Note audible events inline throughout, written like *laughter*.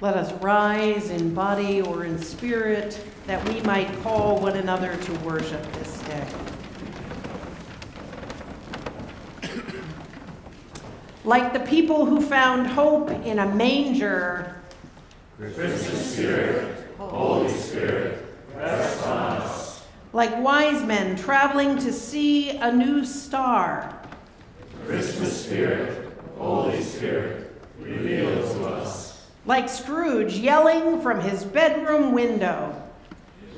Let us rise in body or in spirit that we might call one another to worship this day. Like the people who found hope in a manger, Christmas Spirit, Holy Spirit, rest on us. like wise men traveling to see a new star, Christmas Spirit, Holy Spirit, reveal. Like Scrooge yelling from his bedroom window,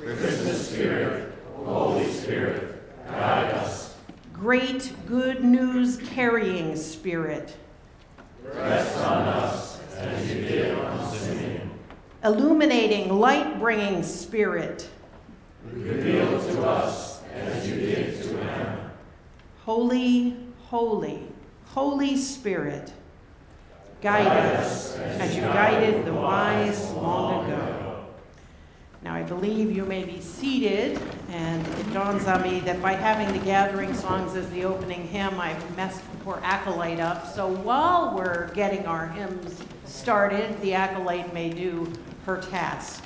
Christmas Spirit, Holy Spirit, guide us. great good news carrying spirit, Rest on us as you did on Simeon. illuminating light bringing spirit, Reveal to us as you did to Anna. holy, holy, Holy Spirit, guide us as you guided the wise long ago. Now, I believe you may be seated, and it dawns on me that by having the gathering songs as the opening hymn, I've messed the poor acolyte up. So while we're getting our hymns started, the acolyte may do her task.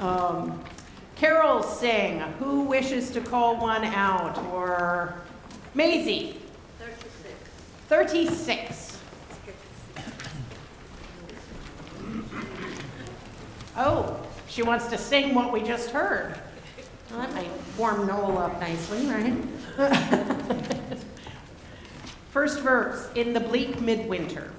Um, carols sing. Who wishes to call one out? Or Maisie? 36. 36. Oh, she wants to sing what we just heard. Well, that might warm Noel up nicely, right? *laughs* First verse, in the bleak midwinter.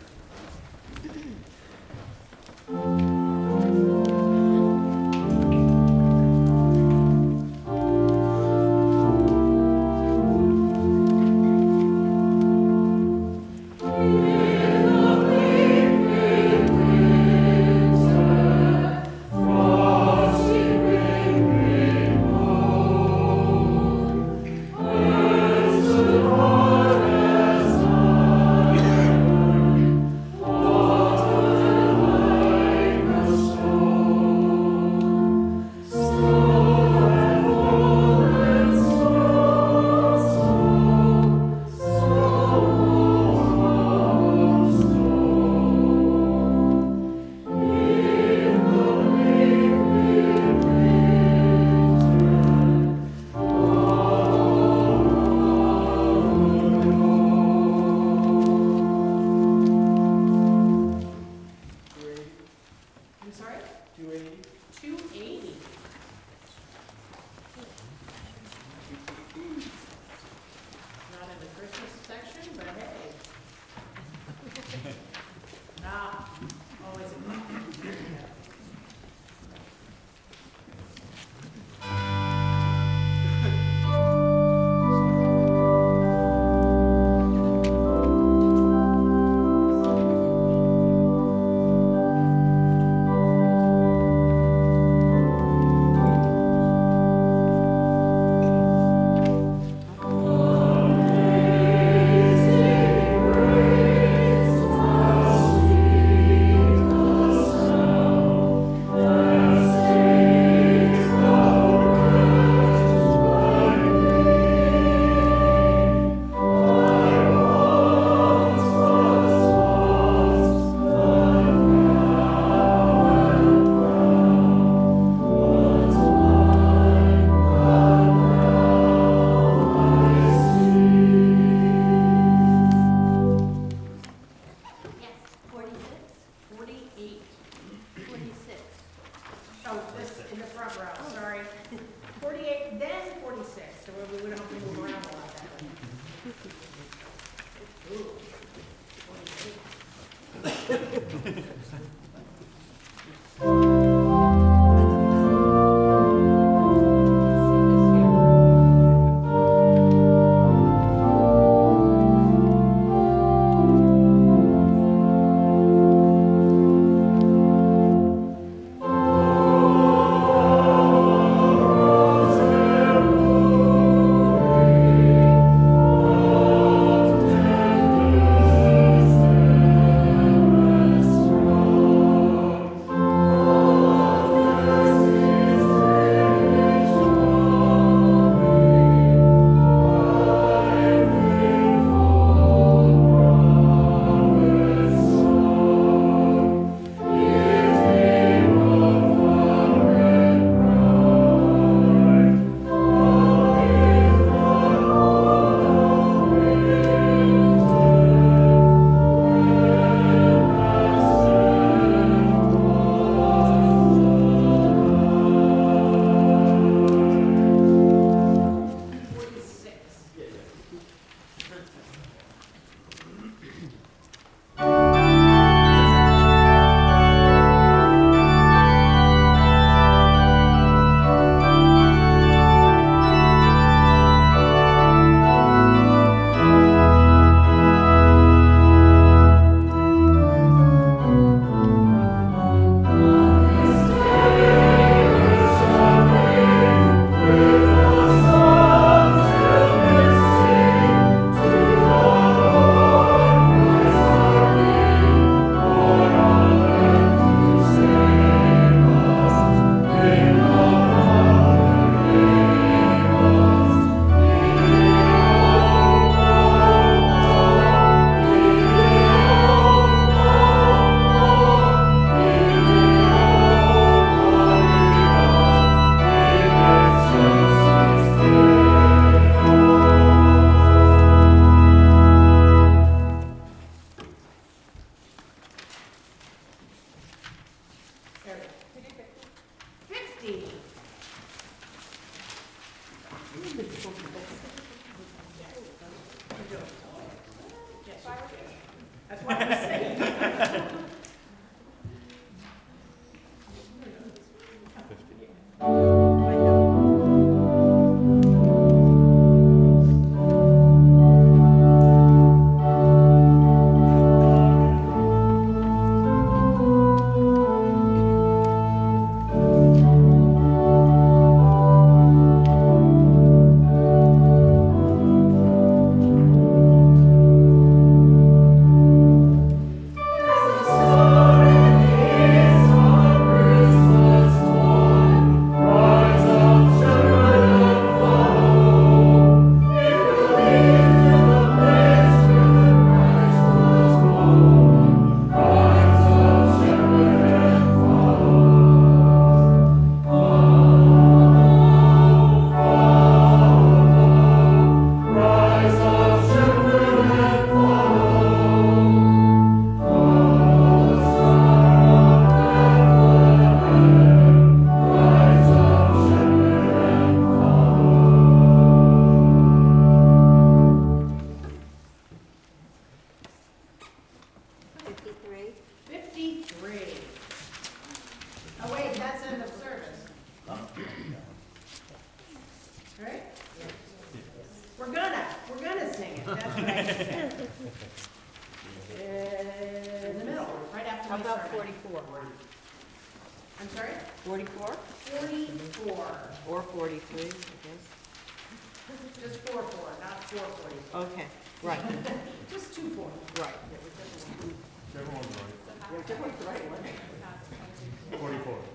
whichever one's the right one. 44.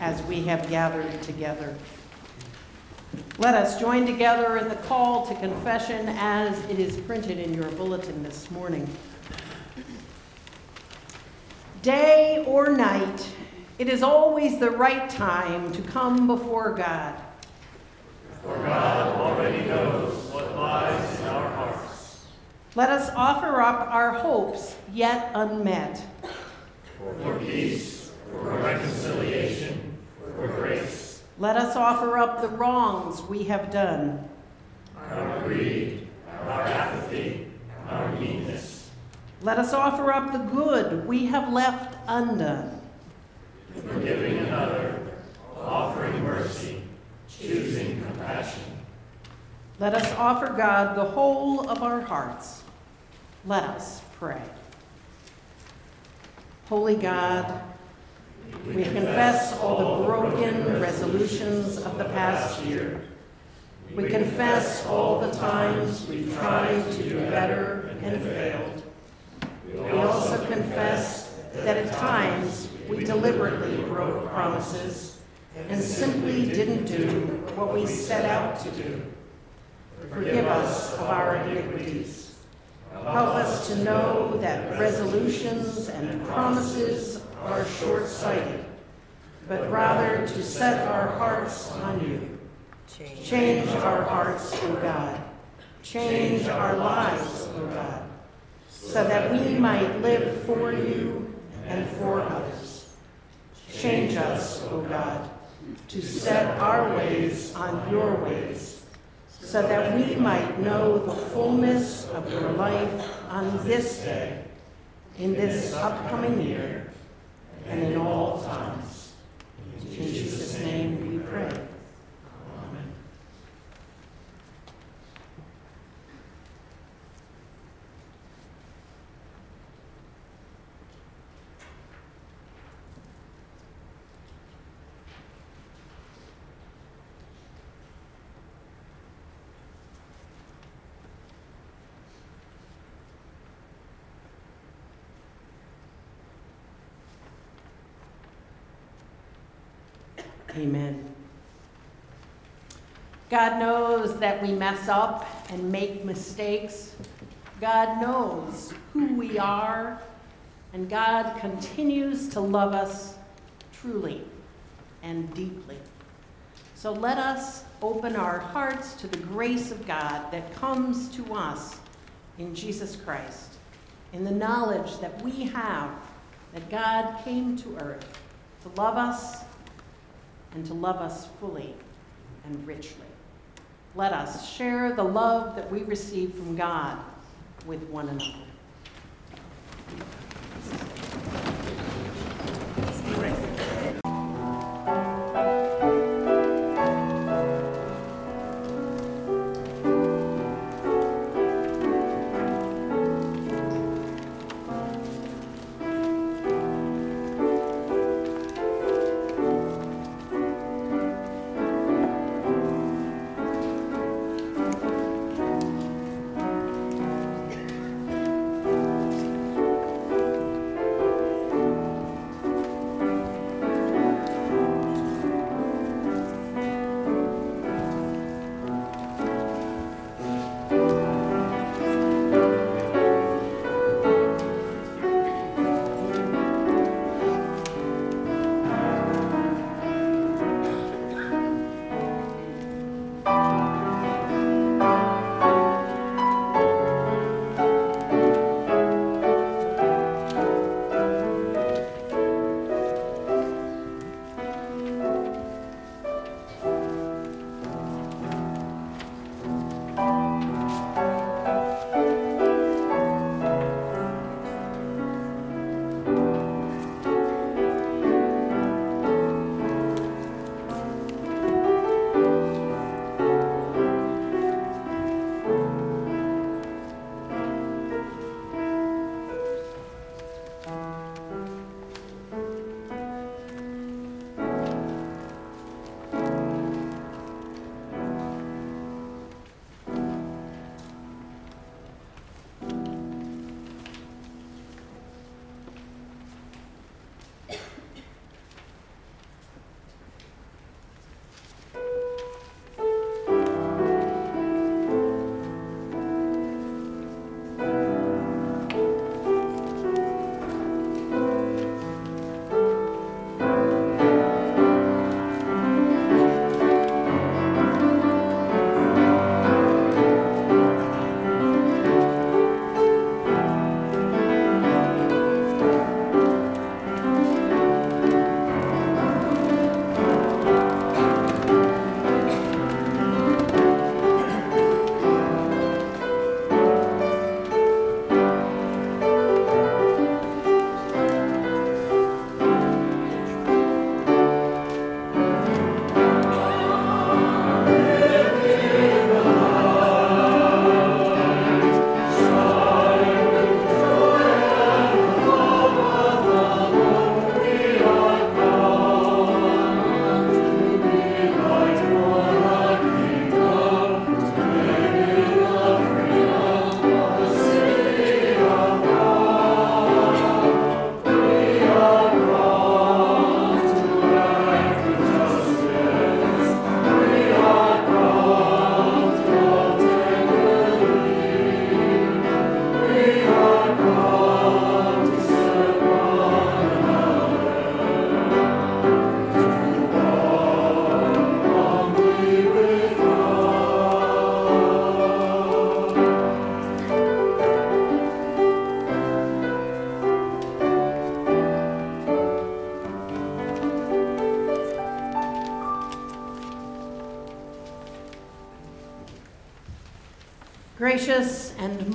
As we have gathered together. Let us join together in the call to confession as it is printed in your bulletin this morning. Day or night, it is always the right time to come before God. For God already knows what lies in our hearts. Let us offer up our hopes yet unmet. Let us offer up the wrongs we have done. Our greed, our apathy, our meanness. Let us offer up the good we have left undone. Forgiving another, offering mercy, choosing compassion. Let us offer God the whole of our hearts. Let us pray. Holy God, we confess all the broken resolutions of the past year. We confess all the times we tried to do better and failed. We also confess that at times we deliberately broke promises and simply didn't do what we set out to do. Forgive us of our iniquities. Help us to know that resolutions and promises are short-sighted, but rather to set our hearts on you. Change our hearts, O God. Change our lives, O God, so that we might live for you and for others. Change us, O God, to set our ways on your ways, so that we might know the fullness of your life on this day, in this upcoming year, and in all times. In Jesus' name we pray. Amen. Amen. God knows that we mess up and make mistakes. God knows who we are, and God continues to love us truly and deeply. So let us open our hearts to the grace of God that comes to us in Jesus Christ, in the knowledge that we have that God came to earth to love us and to love us fully and richly. Let us share the love that we receive from God with one another.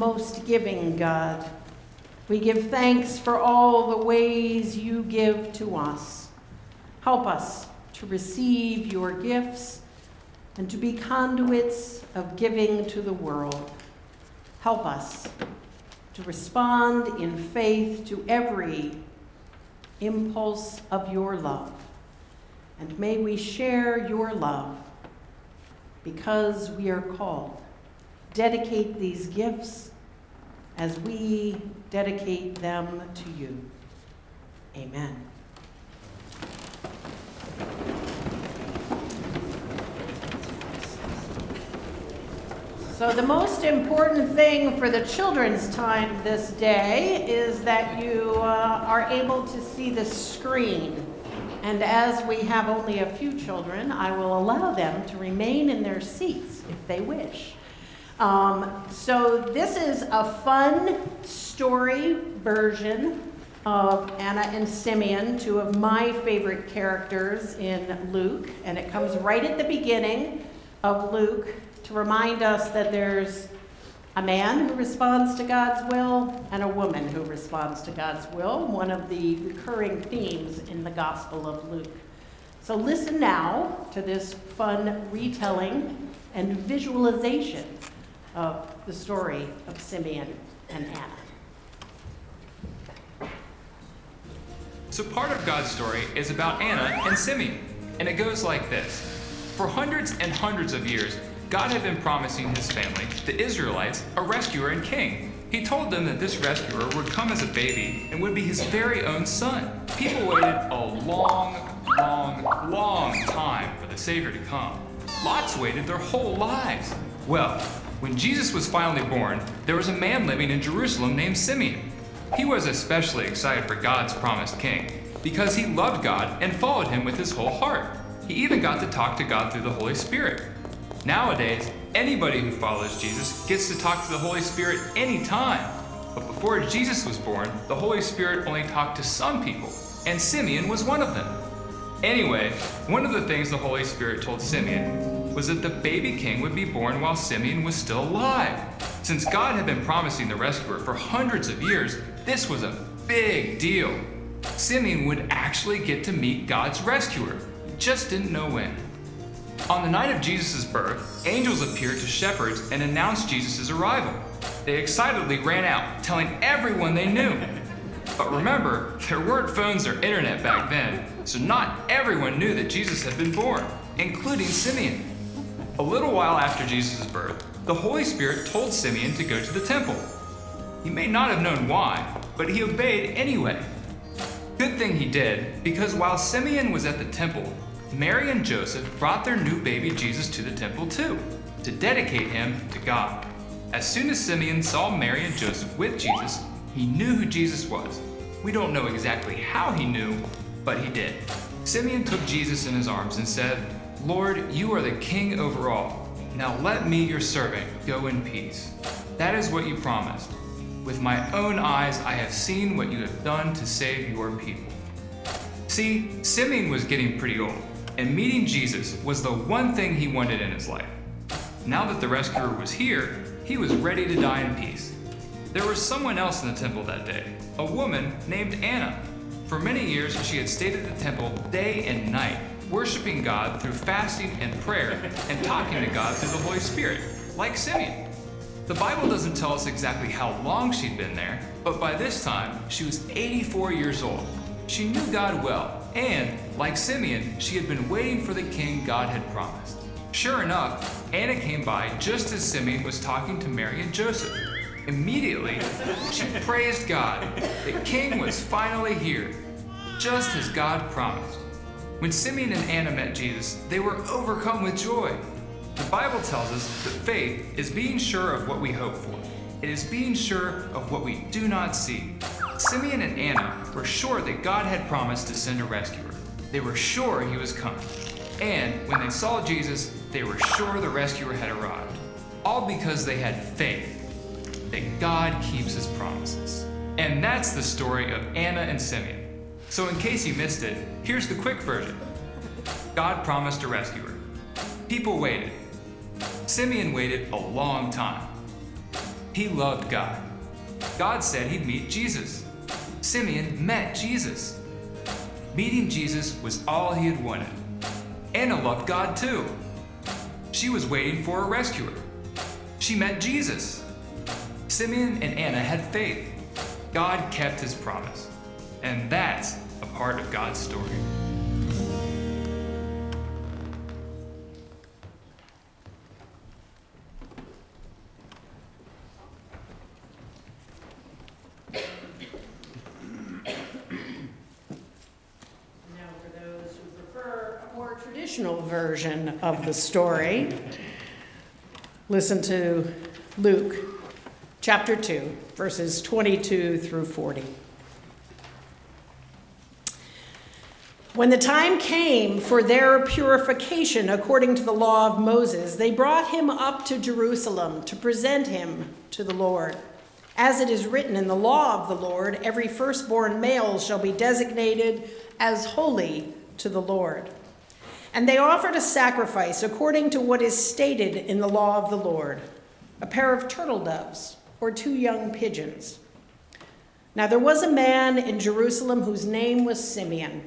Most giving God, we give thanks for all the ways you give to us. Help us to receive your gifts and to be conduits of giving to the world. Help us to respond in faith to every impulse of your love. And may we share your love because we are called. Dedicate these gifts as we dedicate them to you. Amen. So, the most important thing for the children's time this day is that you uh, are able to see the screen. And as we have only a few children, I will allow them to remain in their seats if they wish. Um, so, this is a fun story version of Anna and Simeon, two of my favorite characters in Luke. And it comes right at the beginning of Luke to remind us that there's a man who responds to God's will and a woman who responds to God's will, one of the recurring themes in the Gospel of Luke. So listen now to this fun retelling and visualization of the story of Simeon and Anna. So, part of God's story is about Anna and Simeon, and it goes like this For hundreds and hundreds of years, God had been promising his family, the Israelites, a rescuer and king. He told them that this rescuer would come as a baby and would be his very own son. People waited a long, long, long time for the Savior to come. Lots waited their whole lives. Well, when Jesus was finally born, there was a man living in Jerusalem named Simeon. He was especially excited for God's promised king because he loved God and followed him with his whole heart. He even got to talk to God through the Holy Spirit. Nowadays, anybody who follows Jesus gets to talk to the Holy Spirit anytime. But before Jesus was born, the Holy Spirit only talked to some people, and Simeon was one of them. Anyway, one of the things the Holy Spirit told Simeon was that the baby king would be born while Simeon was still alive. Since God had been promising the rescuer for hundreds of years, this was a big deal. Simeon would actually get to meet God's rescuer, just didn't know when. On the night of Jesus' birth, angels appeared to shepherds and announced Jesus' arrival. They excitedly ran out, telling everyone they knew. But remember, there weren't phones or internet back then, so not everyone knew that Jesus had been born, including Simeon. A little while after Jesus' birth, the Holy Spirit told Simeon to go to the temple. He may not have known why, but he obeyed anyway. Good thing he did, because while Simeon was at the temple, Mary and Joseph brought their new baby Jesus to the temple too, to dedicate him to God. As soon as Simeon saw Mary and Joseph with Jesus, he knew who Jesus was. We don't know exactly how he knew, but he did. Simeon took Jesus in his arms and said, Lord, you are the king over all. Now let me, your servant, go in peace. That is what you promised. With my own eyes, I have seen what you have done to save your people. See, Simeon was getting pretty old and meeting Jesus was the one thing he wanted in his life. Now that the rescuer was here, he was ready to die in peace. There was someone else in the temple that day, a woman named Anna. For many years, she had stayed at the temple day and night, worshiping God through fasting and prayer and talking to God through the Holy Spirit, like Simeon. The Bible doesn't tell us exactly how long she'd been there, but by this time, she was 84 years old. She knew God well and, like Simeon, she had been waiting for the king God had promised. Sure enough, Anna came by just as Simeon was talking to Mary and Joseph. Immediately, she praised God. The king was finally here, just as God promised. When Simeon and Anna met Jesus, they were overcome with joy. The Bible tells us that faith is being sure of what we hope for. It is being sure of what we do not see. Simeon and Anna were sure that God had promised to send a rescuer. They were sure he was coming. And when they saw Jesus, they were sure the rescuer had arrived. All because they had faith that God keeps his promises. And that's the story of Anna and Simeon. So, in case you missed it, here's the quick version God promised a rescuer. People waited. Simeon waited a long time. He loved God. God said he'd meet Jesus. Simeon met Jesus. Meeting Jesus was all he had wanted. Anna loved God too. She was waiting for a rescuer. She met Jesus. Simeon and Anna had faith. God kept his promise. And that's a part of God's story. Now, for those who prefer a more traditional version of the story, listen to Luke chapter 2, verses 22 through 40. When the time came for their purification according to the law of Moses, they brought him up to Jerusalem to present him to the Lord. As it is written in the law of the Lord, every firstborn male shall be designated as holy to the Lord. And they offered a sacrifice according to what is stated in the law of the Lord a pair of turtle doves or two young pigeons. Now there was a man in Jerusalem whose name was Simeon.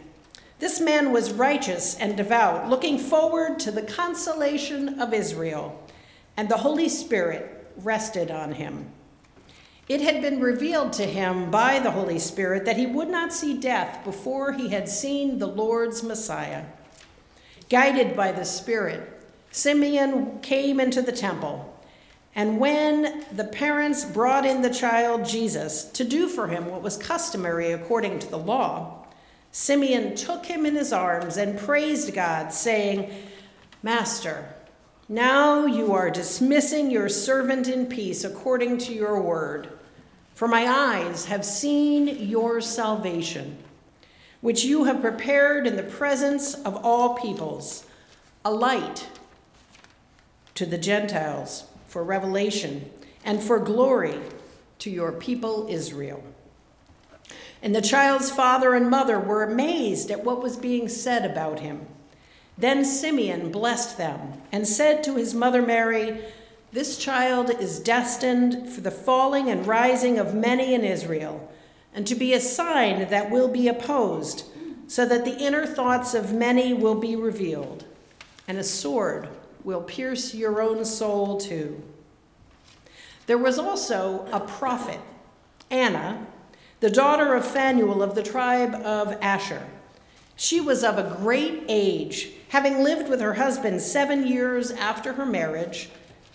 This man was righteous and devout, looking forward to the consolation of Israel, and the Holy Spirit rested on him. It had been revealed to him by the Holy Spirit that he would not see death before he had seen the Lord's Messiah. Guided by the Spirit, Simeon came into the temple. And when the parents brought in the child Jesus to do for him what was customary according to the law, Simeon took him in his arms and praised God, saying, Master, now you are dismissing your servant in peace according to your word. For my eyes have seen your salvation, which you have prepared in the presence of all peoples, a light to the Gentiles for revelation and for glory to your people Israel. And the child's father and mother were amazed at what was being said about him. Then Simeon blessed them and said to his mother Mary, This child is destined for the falling and rising of many in Israel, and to be a sign that will be opposed, so that the inner thoughts of many will be revealed, and a sword will pierce your own soul too. There was also a prophet, Anna the daughter of Phanuel of the tribe of Asher. She was of a great age, having lived with her husband seven years after her marriage,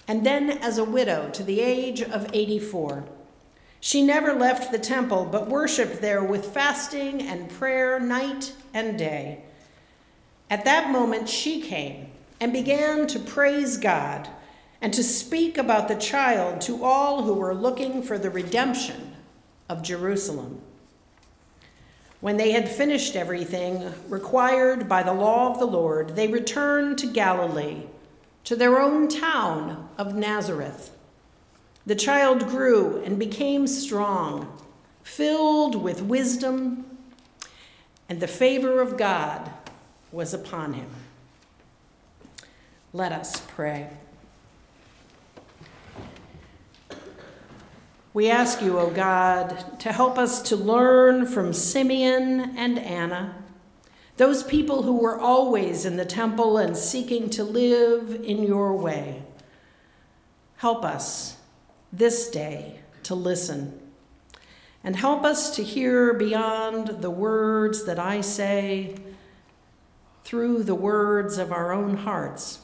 and then as a widow to the age of 84. She never left the temple, but worshiped there with fasting and prayer night and day. At that moment, she came and began to praise God and to speak about the child to all who were looking for the redemption of Jerusalem. When they had finished everything required by the law of the Lord, they returned to Galilee, to their own town of Nazareth. The child grew and became strong, filled with wisdom, and the favor of God was upon him. Let us pray. We ask you, O God, to help us to learn from Simeon and Anna, those people who were always in the temple and seeking to live in your way. Help us this day to listen, and help us to hear beyond the words that I say through the words of our own hearts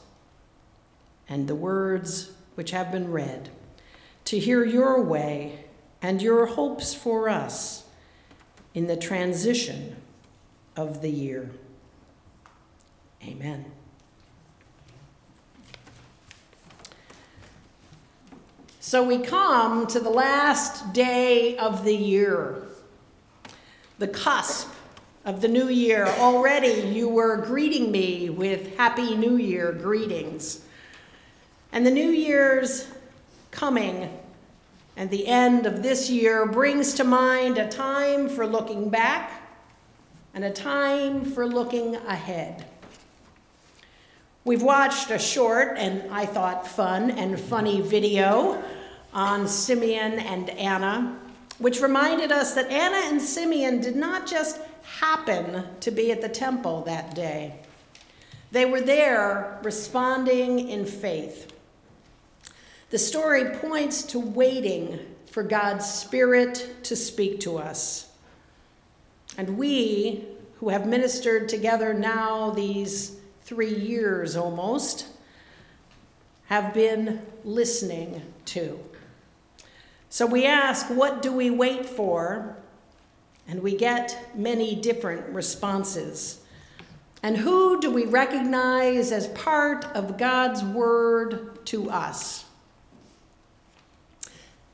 and the words which have been read to hear your way and your hopes for us in the transition of the year. Amen. So we come to the last day of the year, the cusp of the new year. Already you were greeting me with Happy New Year greetings. And the New Year's coming and the end of this year brings to mind a time for looking back and a time for looking ahead. We've watched a short and I thought fun and funny video on Simeon and Anna, which reminded us that Anna and Simeon did not just happen to be at the temple that day. They were there responding in faith. The story points to waiting for God's Spirit to speak to us. And we, who have ministered together now these three years almost, have been listening to. So we ask, what do we wait for? And we get many different responses. And who do we recognize as part of God's word to us?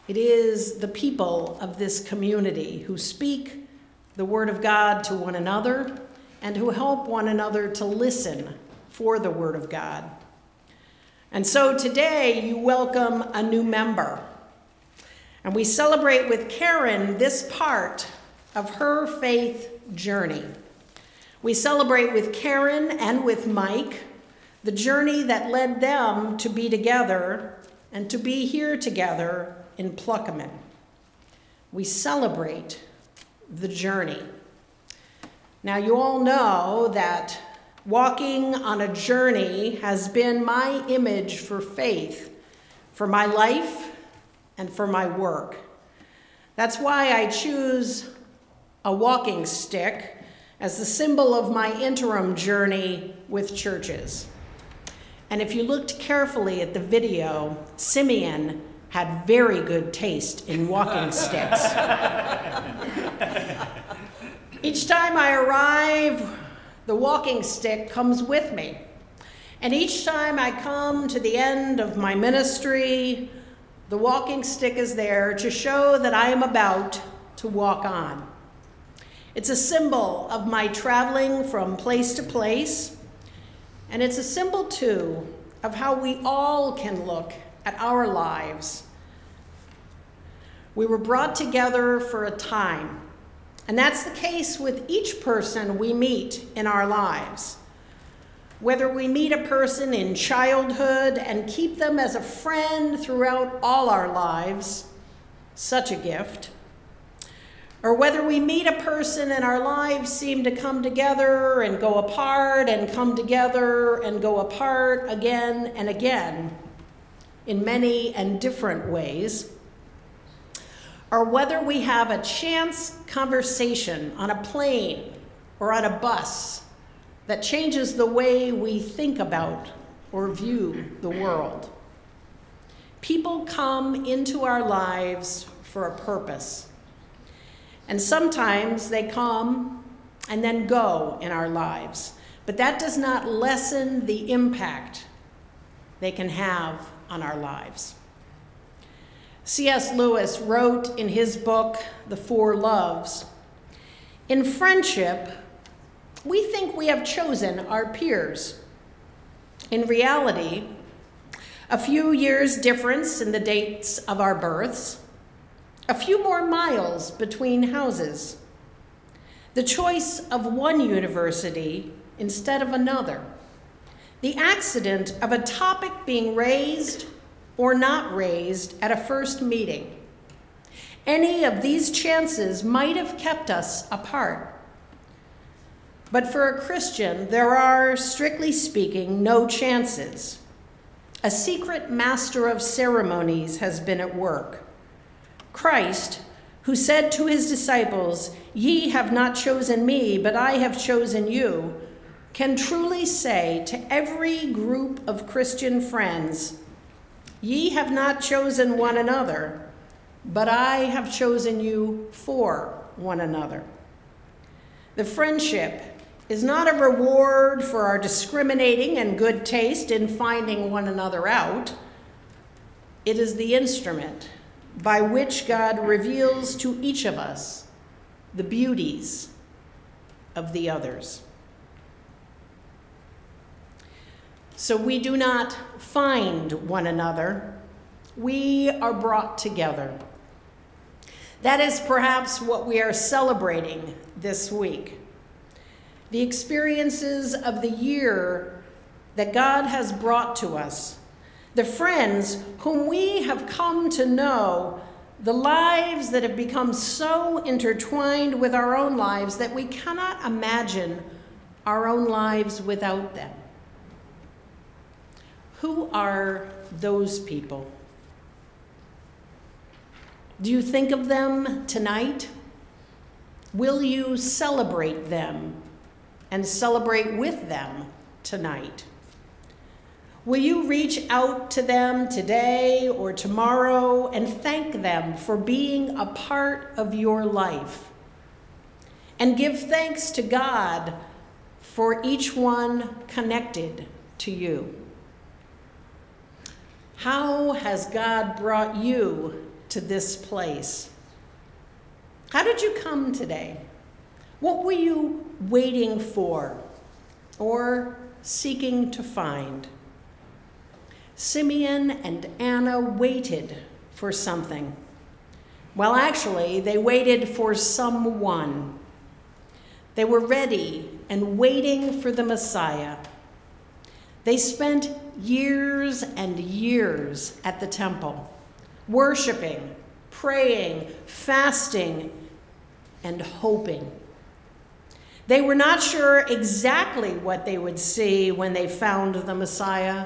It is the people of this community who speak the word of God to one another and who help one another to listen for the word of God. And so today you welcome a new member. And we celebrate with Karen this part of her faith journey. We celebrate with Karen and with Mike the journey that led them to be together and to be here together in Pluckemin. We celebrate the journey. Now, you all know that walking on a journey has been my image for faith, for my life, and for my work. That's why I choose a walking stick as the symbol of my interim journey with churches. And if you looked carefully at the video, Simeon had very good taste in walking sticks. Each time I arrive, the walking stick comes with me. And each time I come to the end of my ministry, the walking stick is there to show that I am about to walk on. It's a symbol of my traveling from place to place, and it's a symbol, too, of how we all can look at our lives. We were brought together for a time, and that's the case with each person we meet in our lives. Whether we meet a person in childhood and keep them as a friend throughout all our lives, such a gift or whether we meet a person and our lives seem to come together and go apart and come together and go apart again and again in many and different ways, or whether we have a chance conversation on a plane or on a bus that changes the way we think about or view the world. People come into our lives for a purpose. And sometimes they come and then go in our lives. But that does not lessen the impact they can have on our lives. C.S. Lewis wrote in his book, The Four Loves In friendship, we think we have chosen our peers. In reality, a few years' difference in the dates of our births, a few more miles between houses, the choice of one university instead of another, the accident of a topic being raised or not raised at a first meeting. Any of these chances might have kept us apart. But for a Christian, there are, strictly speaking, no chances. A secret master of ceremonies has been at work Christ, who said to his disciples, Ye have not chosen me, but I have chosen you, can truly say to every group of Christian friends, Ye have not chosen one another, but I have chosen you for one another. The friendship is not a reward for our discriminating and good taste in finding one another out. It is the instrument by which God reveals to each of us the beauties of the others. So we do not find one another, we are brought together. That is perhaps what we are celebrating this week. The experiences of the year that God has brought to us the friends whom we have come to know, the lives that have become so intertwined with our own lives that we cannot imagine our own lives without them. Who are those people? Do you think of them tonight? Will you celebrate them and celebrate with them tonight? Will you reach out to them today or tomorrow and thank them for being a part of your life? And give thanks to God for each one connected to you. How has God brought you to this place? How did you come today? What were you waiting for or seeking to find? Simeon and Anna waited for something. Well, actually, they waited for someone. They were ready and waiting for the Messiah. They spent years and years at the temple, worshiping, praying, fasting, and hoping. They were not sure exactly what they would see when they found the Messiah,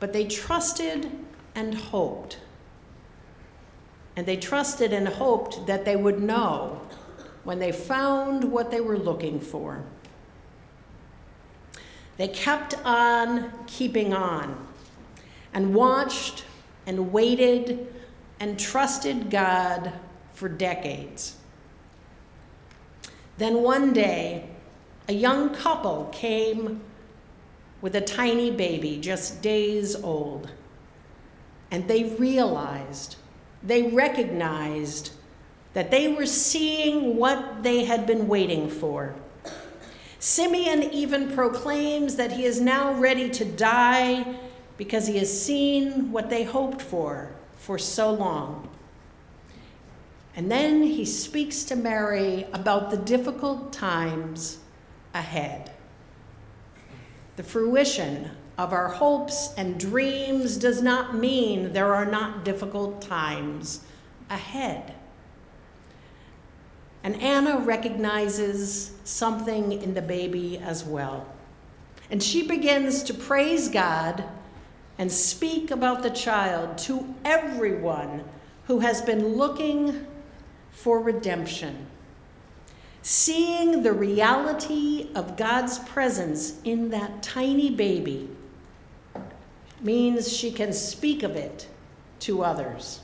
but they trusted and hoped. And they trusted and hoped that they would know when they found what they were looking for. They kept on keeping on and watched and waited and trusted God for decades. Then one day, a young couple came with a tiny baby, just days old, and they realized, they recognized that they were seeing what they had been waiting for. Simeon even proclaims that he is now ready to die because he has seen what they hoped for for so long. And then he speaks to Mary about the difficult times ahead. The fruition of our hopes and dreams does not mean there are not difficult times ahead. And Anna recognizes something in the baby as well. And she begins to praise God and speak about the child to everyone who has been looking for redemption. Seeing the reality of God's presence in that tiny baby means she can speak of it to others.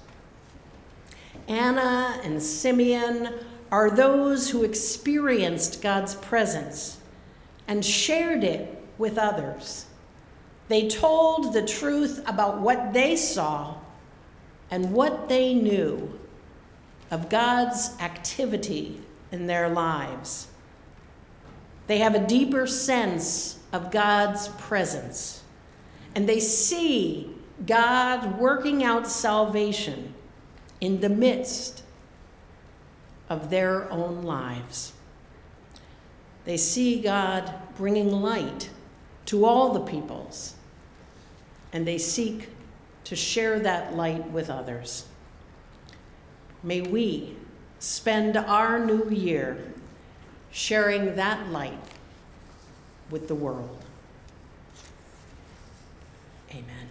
Anna and Simeon are those who experienced God's presence and shared it with others. They told the truth about what they saw and what they knew of God's activity in their lives. They have a deeper sense of God's presence, and they see God working out salvation in the midst of their own lives. They see God bringing light to all the peoples, and they seek to share that light with others. May we spend our new year sharing that light with the world. Amen.